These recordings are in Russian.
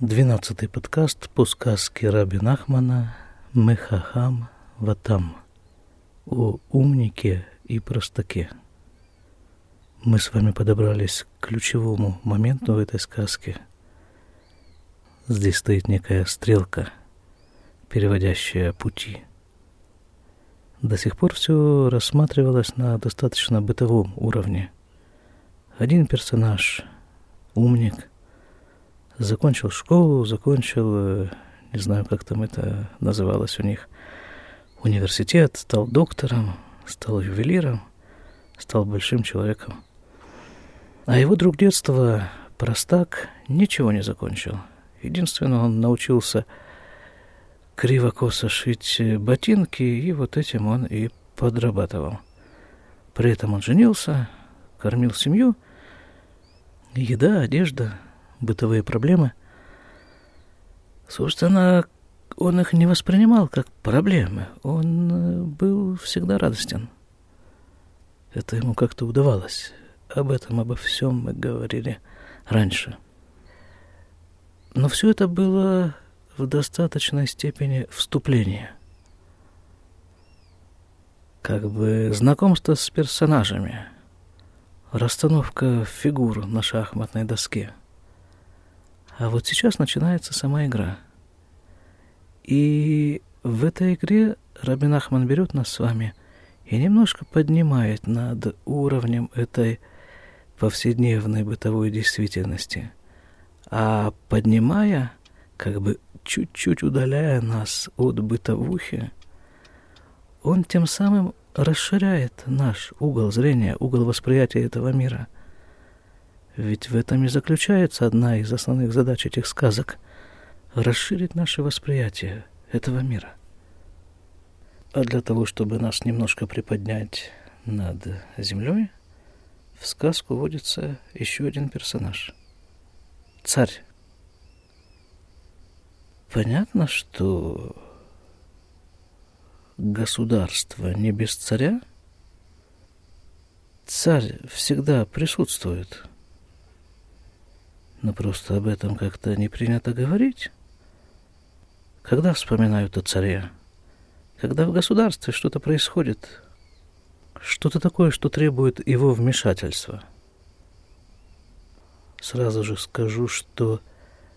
Двенадцатый подкаст по сказке Раби Нахмана «Мехахам Ватам» о умнике и простаке. Мы с вами подобрались к ключевому моменту в этой сказке. Здесь стоит некая стрелка, переводящая пути. До сих пор все рассматривалось на достаточно бытовом уровне. Один персонаж, умник – закончил школу, закончил, э, не знаю, как там это называлось у них, университет, стал доктором, стал ювелиром, стал большим человеком. А его друг детства, простак, ничего не закончил. Единственное, он научился криво-косо шить ботинки, и вот этим он и подрабатывал. При этом он женился, кормил семью, еда, одежда – бытовые проблемы, собственно, он их не воспринимал как проблемы. Он э, был всегда радостен. Это ему как-то удавалось. Об этом, обо всем мы говорили раньше. Но все это было в достаточной степени вступление. Как бы знакомство с персонажами, расстановка фигур на шахматной доске – а вот сейчас начинается сама игра. И в этой игре Рабин Ахман берет нас с вами и немножко поднимает над уровнем этой повседневной бытовой действительности. А поднимая, как бы чуть-чуть удаляя нас от бытовухи, он тем самым расширяет наш угол зрения, угол восприятия этого мира – ведь в этом и заключается одна из основных задач этих сказок – расширить наше восприятие этого мира. А для того, чтобы нас немножко приподнять над землей, в сказку вводится еще один персонаж – царь. Понятно, что государство не без царя. Царь всегда присутствует – но просто об этом как-то не принято говорить. Когда вспоминают о царе? Когда в государстве что-то происходит, что-то такое, что требует его вмешательства. Сразу же скажу, что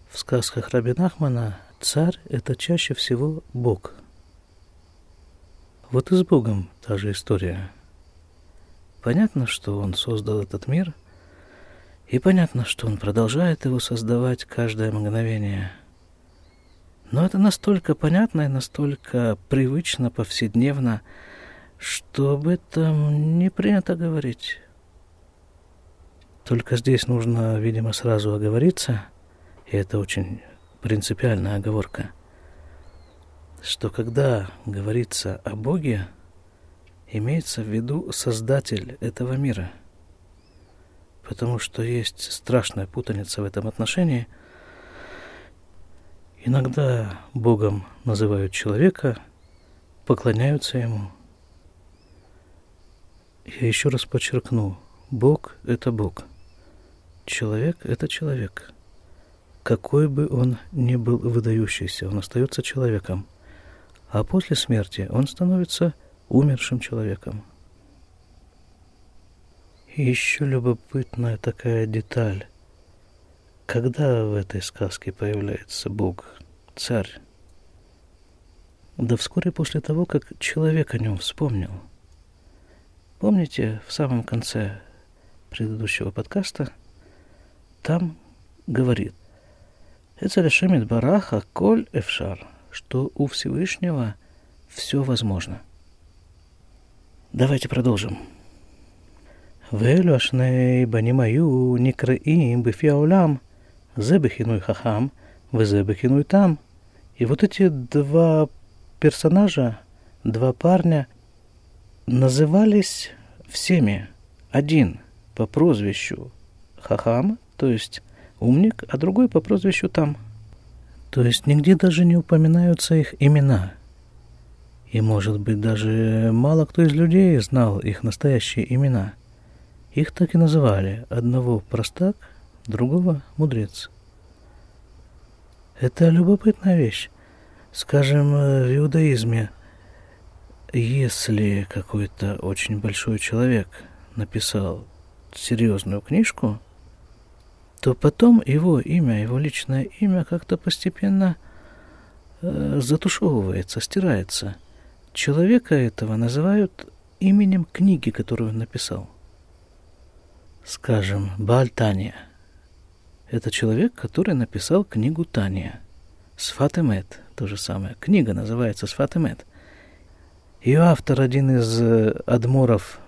в сказках Раби Нахмана царь – это чаще всего Бог. Вот и с Богом та же история. Понятно, что он создал этот мир – и понятно, что он продолжает его создавать каждое мгновение. Но это настолько понятно и настолько привычно, повседневно, что об этом не принято говорить. Только здесь нужно, видимо, сразу оговориться, и это очень принципиальная оговорка, что когда говорится о Боге, имеется в виду Создатель этого мира – потому что есть страшная путаница в этом отношении. Иногда Богом называют человека, поклоняются ему. Я еще раз подчеркну, Бог – это Бог. Человек – это человек. Какой бы он ни был выдающийся, он остается человеком. А после смерти он становится умершим человеком – еще любопытная такая деталь. Когда в этой сказке появляется Бог, царь? Да вскоре после того, как человек о нем вспомнил. Помните, в самом конце предыдущего подкаста там говорит «Это решимит бараха коль эфшар», что у Всевышнего все возможно. Давайте продолжим. ואלו השני בנים היו נקראים בפי העולם, זה בכינוי חכם וזה בכינוי תם. И вот эти два персонажа, два парня, назывались всеми. Один по прозвищу Хахам, то есть умник, а другой по прозвищу Там. То есть нигде даже не упоминаются их имена. И, может быть, даже мало кто из людей знал их настоящие имена – их так и называли. Одного простак, другого мудрец. Это любопытная вещь. Скажем, э, в иудаизме, если какой-то очень большой человек написал серьезную книжку, то потом его имя, его личное имя как-то постепенно э, затушевывается, стирается. Человека этого называют именем книги, которую он написал. Скажем, Баальтания. Это человек, который написал книгу Тания. Сфатемет, то же самое. Книга называется Сфатемет. Ее автор один из э, адморов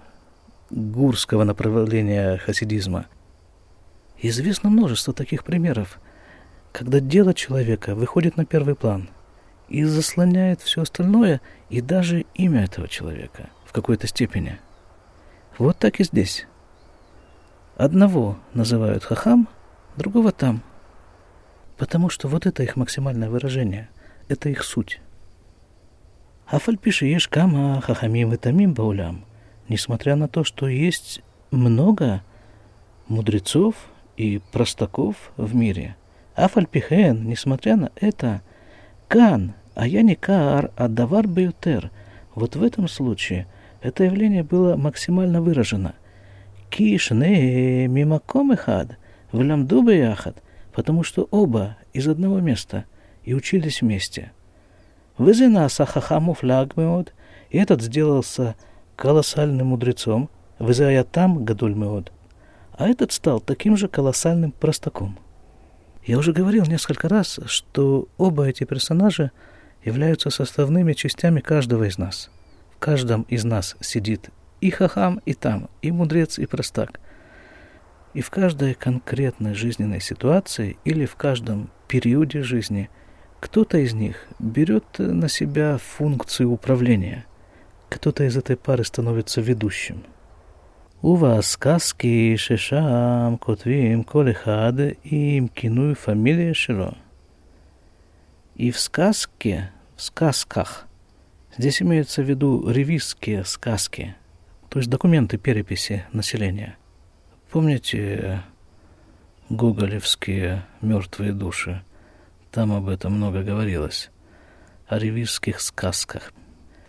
гурского направления хасидизма – Известно множество таких примеров, когда дело человека выходит на первый план и заслоняет все остальное и даже имя этого человека в какой-то степени. Вот так и здесь. Одного называют хахам, другого там. Потому что вот это их максимальное выражение, это их суть. Афальпиши ешь кама хахамим и тамим баулям. Несмотря на то, что есть много мудрецов – и простаков в мире. Афальпихен, несмотря на это, кан, а я не каар, а давар бютер. Вот в этом случае это явление было максимально выражено. Киш не мимаком ихад, влямду яхад, потому что оба из одного места и учились вместе. Вызина сахахаму флягмеод, и этот сделался колоссальным мудрецом, вызая там гадуль меод – а этот стал таким же колоссальным простаком. Я уже говорил несколько раз, что оба эти персонажа являются составными частями каждого из нас. В каждом из нас сидит и хахам, и там, и мудрец, и простак. И в каждой конкретной жизненной ситуации или в каждом периоде жизни кто-то из них берет на себя функцию управления, кто-то из этой пары становится ведущим. У вас сказки шешам котвим колехад им кинуй фамилия широ. И в сказке, в сказках, здесь имеются в виду ревизские сказки – то есть документы переписи населения. Помните э, гоголевские «Мертвые души»? Там об этом много говорилось. О ревизских сказках.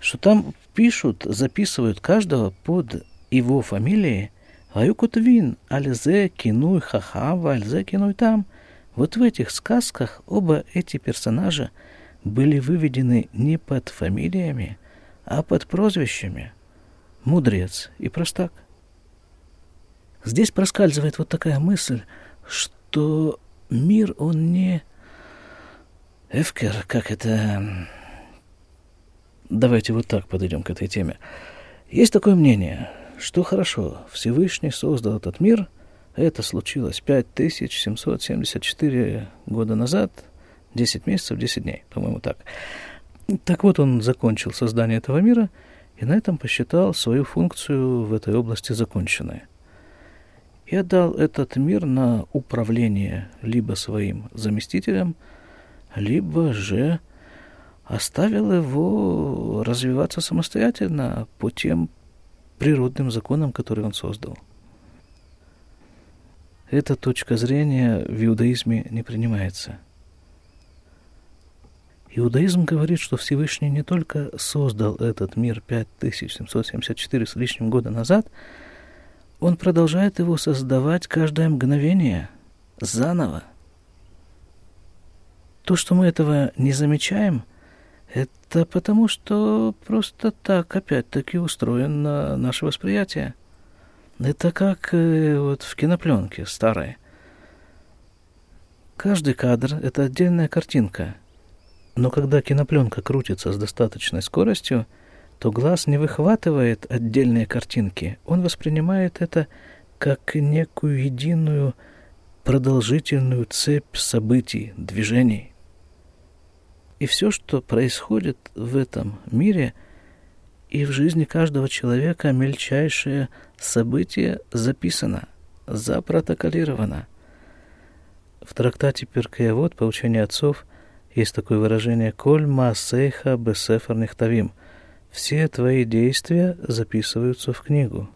Что там пишут, записывают каждого под его фамилией Аюкотвин, Альзе, Кинуй, Хахава, Альзе, Кинуй там. Вот в этих сказках оба эти персонажа были выведены не под фамилиями, а под прозвищами – «Мудрец» и «Простак». Здесь проскальзывает вот такая мысль, что мир, он не эфкер, как это... Давайте вот так подойдем к этой теме. Есть такое мнение – что хорошо, Всевышний создал этот мир, это случилось 5774 года назад, 10 месяцев, 10 дней, по-моему, так. Так вот, он закончил создание этого мира и на этом посчитал свою функцию в этой области законченной. И отдал этот мир на управление либо своим заместителям, либо же оставил его развиваться самостоятельно по тем природным законам, которые он создал. Эта точка зрения в иудаизме не принимается. Иудаизм говорит, что Всевышний не только создал этот мир 5774 с лишним года назад, он продолжает его создавать каждое мгновение заново. То, что мы этого не замечаем – это потому, что просто так, опять-таки, устроено наше восприятие. Это как э, вот в кинопленке старой. Каждый кадр — это отдельная картинка. Но когда кинопленка крутится с достаточной скоростью, то глаз не выхватывает отдельные картинки. Он воспринимает это как некую единую продолжительную цепь событий, движений. И все, что происходит в этом мире и в жизни каждого человека, мельчайшее событие записано, запротоколировано. В трактате Перкаявод по учению отцов есть такое выражение «Коль маасейха бесефер нихтавим» «Все твои действия записываются в книгу».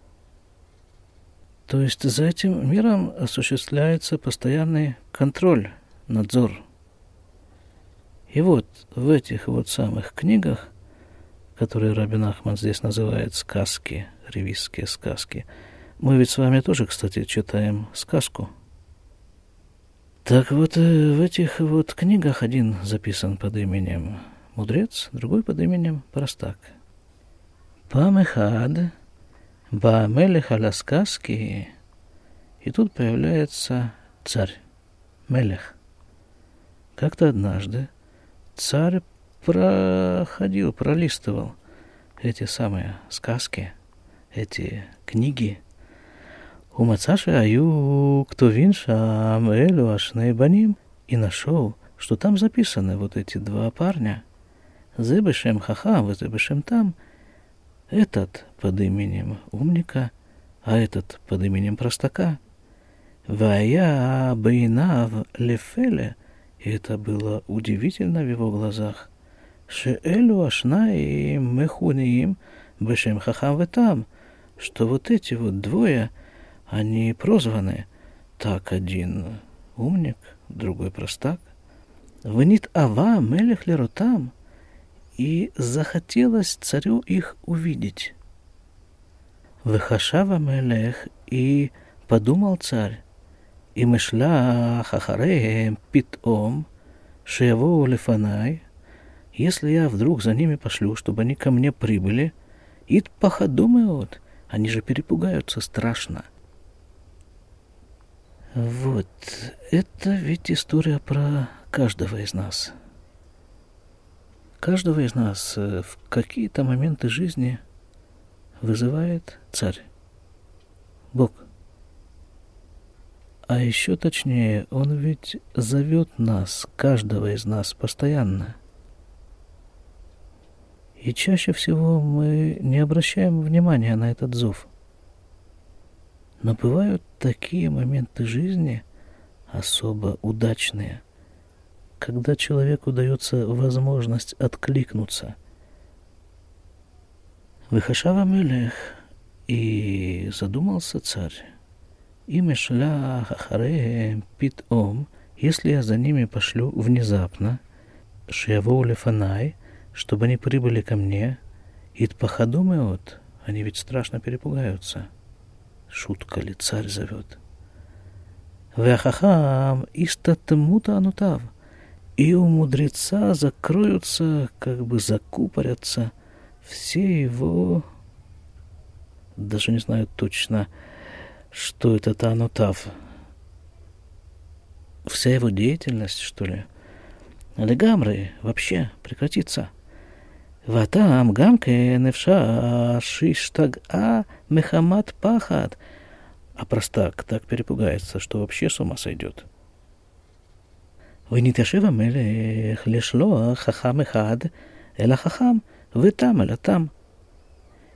То есть за этим миром осуществляется постоянный контроль, надзор – И вот в этих вот самых книгах, которые Рабин Ахман здесь называет сказки, ревизские сказки, мы ведь с вами тоже, кстати, читаем сказку. Так вот, э, в этих вот книгах один записан под именем Мудрец, другой под именем Простак. Памехад, Баамелех аля сказки, и тут появляется царь, Мелех. Как-то однажды царь проходил, пролистывал эти самые сказки, эти книги. У Мацаши Аю, кто виншам, Элю, Ашней Баним, и нашел, что там записаны вот эти два парня. Зебешем Хахам, Зебешем там. Этот под именем умника, а этот под именем простака. Вая Бейнав Лефеле — и это было удивительно в его глазах. Шеэлю ашнаи мехуниим бешем хахам там, что вот эти вот двое, они прозваны так один умник, другой простак. Вынит Ава, Мелех Леротам, и захотелось царю их увидеть. Выхашава Мелех, и подумал царь, и мышля хахареем питом, шево лефанай, если я вдруг за ними пошлю, чтобы они ко мне прибыли, ит пахадумеот, они же перепугаются страшно — вот, это ведь история про каждого из нас. Каждого из нас э, в какие-то моменты жизни вызывает царь, Бог – а еще точнее, он ведь зовет нас, каждого из нас, постоянно. И чаще всего мы не обращаем внимания на этот зов. Но бывают такие моменты жизни, особо удачные, когда человеку дается возможность откликнуться. Выхашава Мелех, и задумался царь. И мешлях ахареем питом, если я за ними пошлю внезапно, шиявоу лефанай, чтобы они прибыли ко мне, ит пахадумеот, они ведь страшно перепугаются. Шутка ли царь зовет? Вяхахам истатмута анутав, и у мудреца закроются, как бы закупорятся все его, даже не знаю точно, что это Танутав? Вся его деятельность, что ли? Легамры вообще прекратится. Ватам гамке невша шиштаг а мехамат пахат. А простак так перепугается, что вообще с ума сойдет. ונתיישב המלך לשלוח חכם אחד אל החכם, ותם אל התם.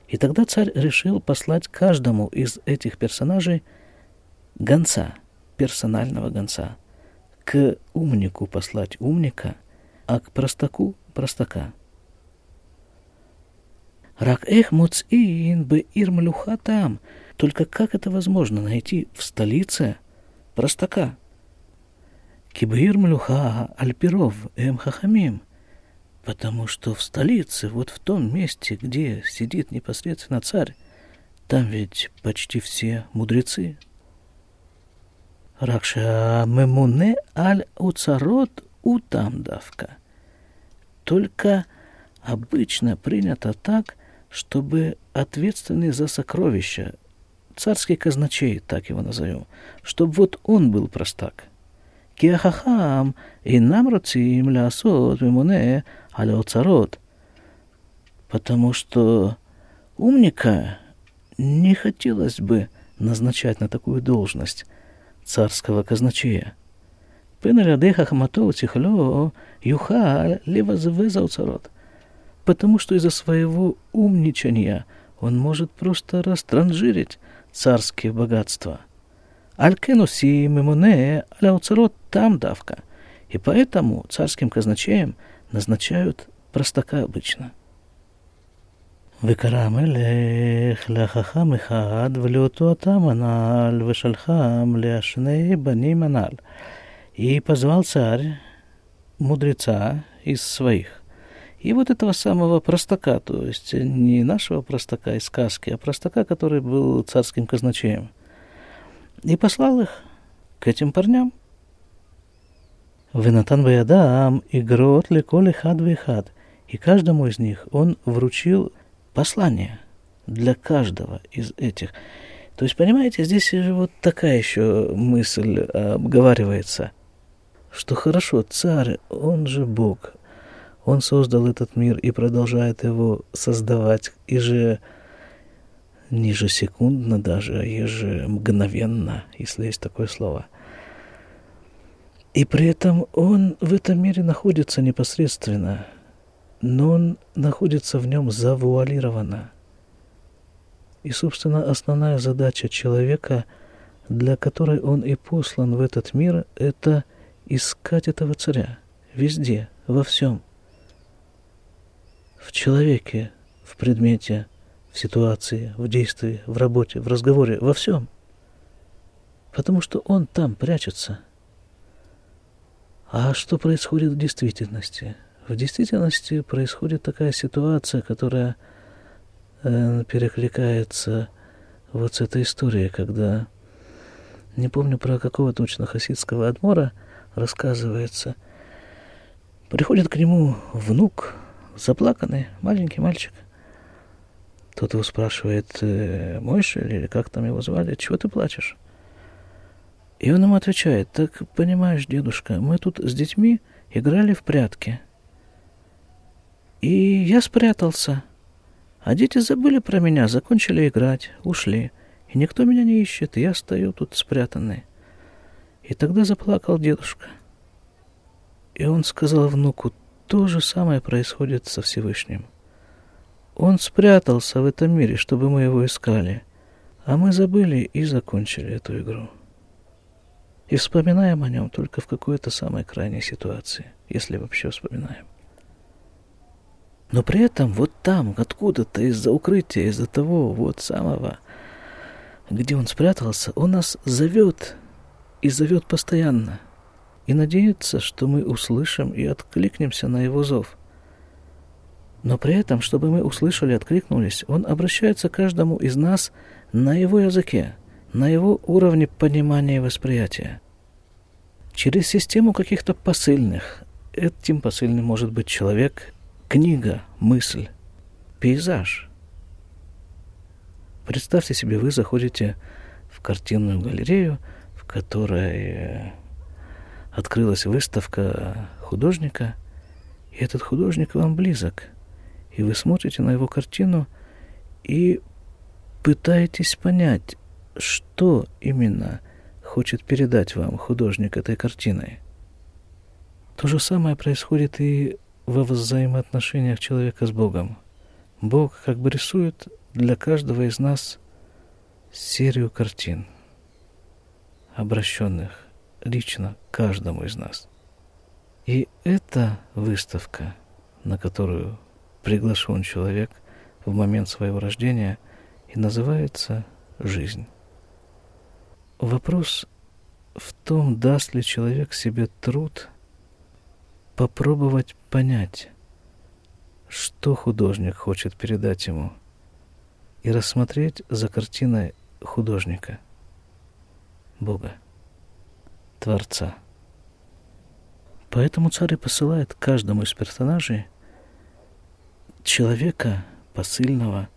И тогда царь решил послать каждому из этих персонажей гонца, персонального гонца. К умнику послать умника, а к простаку – простака. Рак эх муцин бы ирмлюха там. Только как это возможно найти в столице простака? Кибир млюха альпиров эм хахамим – Потому что в столице, вот в том месте, где сидит непосредственно царь, там ведь почти все мудрецы. Ракша мемуне аль уцарот утамдавка. Только обычно принято так, чтобы ответственный за сокровища, царский казначей, так его назовем, чтобы вот он был простак. Киахахам и нам рацим лясот мимуне царот. А Потому что умника не хотелось бы назначать на такую должность царского казначея. Пен алядеха хматов тихлё юхаль левозвызал царот потому что из-за своего умничания он может просто растранжирить царские богатства. Алькенуси мемуне аляуцарот там давка. И поэтому царским казначеем – назначают простака обычно. וקרא המלך לחכם אחד ולאותו התם הנ"ל ושלחם לשני בנים הנ"ל. И позвал царь мудреца из своих. и вот этого самого простака, то есть не нашего простака из сказки, а простака, который был царским казначеем. И послал их к этим парням. Венатан Ваядам игрот леколи хад хад. И каждому из них он вручил послание для каждого из этих. То есть, понимаете, здесь вот такая еще мысль обговаривается, что хорошо, царь, он же Бог, он создал этот мир и продолжает его создавать и же не ежесекундно даже, ежемгновенно, если есть такое слово. И при этом он в этом мире находится непосредственно, но он находится в нем завуалированно. И, собственно, основная задача человека, для которой он и послан в этот мир, это искать этого царя везде, во всем – в человеке, в предмете, в ситуации, в действии, в работе, в разговоре, во всем. Потому что он там прячется. А что происходит в действительности? В действительности происходит такая ситуация, которая э, перекликается вот с этой историей, когда, не помню про какого точно хасидского адмора, рассказывается, приходит к нему внук заплаканный маленький мальчик. Тот его спрашивает, э, Мойша или как там его звали, чего ты плачешь? И он ему отвечает, так понимаешь, дедушка, мы тут с детьми играли в прятки. И я спрятался. А дети забыли про меня, закончили играть, ушли. И никто меня не ищет, и я стою тут спрятанный. И тогда заплакал дедушка. И он сказал внуку, то же самое происходит со Всевышним. Он спрятался в этом мире, чтобы мы его искали, а мы забыли и закончили эту игру. И вспоминаем о нем только в какой-то самой крайней ситуации, если вообще вспоминаем. Но при этом вот там, откуда-то из-за укрытия, из-за того вот самого, где он спрятался, он нас зовет и зовет постоянно – и надеется, что мы услышим и откликнемся на его зов. Но при этом, чтобы мы услышали и откликнулись, он обращается к каждому из нас на его языке, на его уровне понимания и восприятия. Через систему каких-то посыльных. Этим посыльным может быть человек, книга, мысль, пейзаж. Представьте себе, вы заходите в картинную галерею, в которой открылась выставка художника, и этот художник вам близок. И вы смотрите на его картину и пытаетесь понять, что именно хочет передать вам художник этой картиной. То же самое происходит и во взаимоотношениях человека с Богом. Бог как бы рисует для каждого из нас серию картин, обращенных лично каждому из нас. И эта выставка, на которую приглашен человек в момент своего рождения, и называется «Жизнь». Вопрос в том, даст ли человек себе труд попробовать понять, что художник хочет передать ему, и рассмотреть за картиной художника, Бога. Творца. Поэтому царь посылает каждому из персонажей человека посыльного,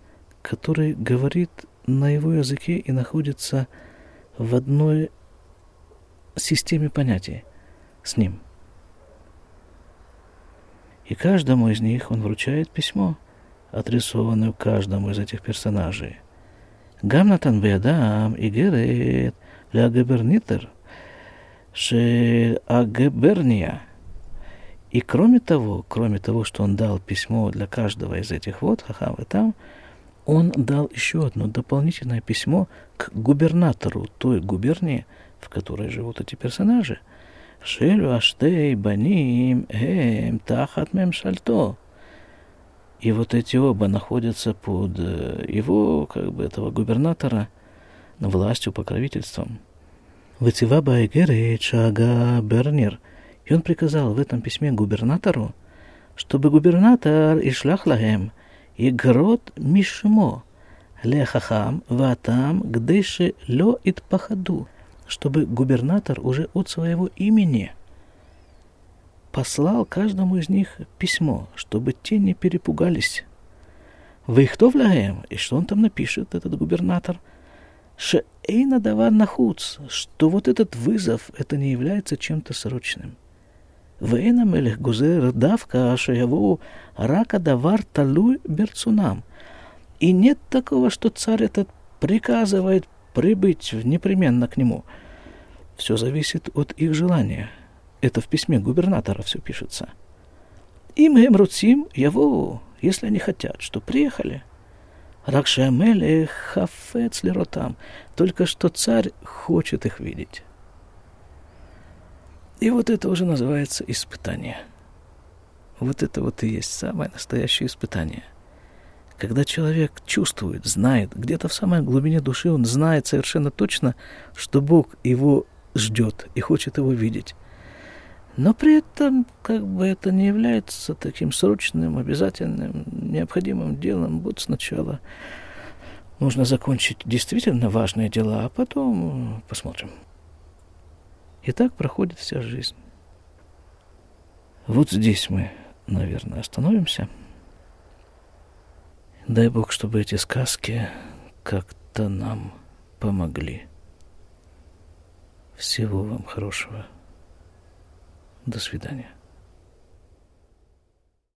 который говорит на его языке и находится в одной системе понятий с ним. И каждому из них он вручает письмо, адресованное каждому из этих персонажей. Гамнатан Беадам и Герет Ля Габернитер – Агеберния. И кроме того, кроме того, что он дал письмо для каждого из этих вот, хахам и там, он дал еще одно дополнительное письмо к губернатору той губернии, в которой живут эти персонажи. Шелю аштей баним эм тахат мем шальто. И вот эти оба находятся под э, его, как бы, этого губернатора, властью, покровительством. Ватива Байгерет Шага Бернер. И он приказал в этом письме губернатору чтобы губернатор ишлях лагем и грот мишмо лехахам ватам гдейши ло итпахаду, чтобы губернатор уже от своего имени послал каждому из них письмо, чтобы те не перепугались. Вы кто лагем? И что он там напишет, этот губернатор? Шейна дава нахуц, что вот этот вызов, это не является чем-то срочным. Вейна мелех гузер давка ашаяву рака давар талуй берцунам. И нет такого, что царь этот приказывает прибыть непременно к нему. Все зависит от их желания. Это в письме губернатора все пишется. Им им руцим, яву, если они хотят, что приехали – Ракшамеле хафец леротам. Только что царь хочет их видеть. И вот это уже называется испытание. Вот это вот и есть самое настоящее испытание. Когда человек чувствует, знает, где-то в самой глубине души он знает совершенно точно, что Бог его ждет и хочет его видеть. Но при этом как бы это не является таким срочным, обязательным, необходимым делом. Вот сначала нужно закончить действительно важные дела, а потом посмотрим. И так проходит вся жизнь. Вот здесь мы, наверное, остановимся. Дай Бог, чтобы эти сказки как-то нам помогли. Всего вам хорошего. До свидания.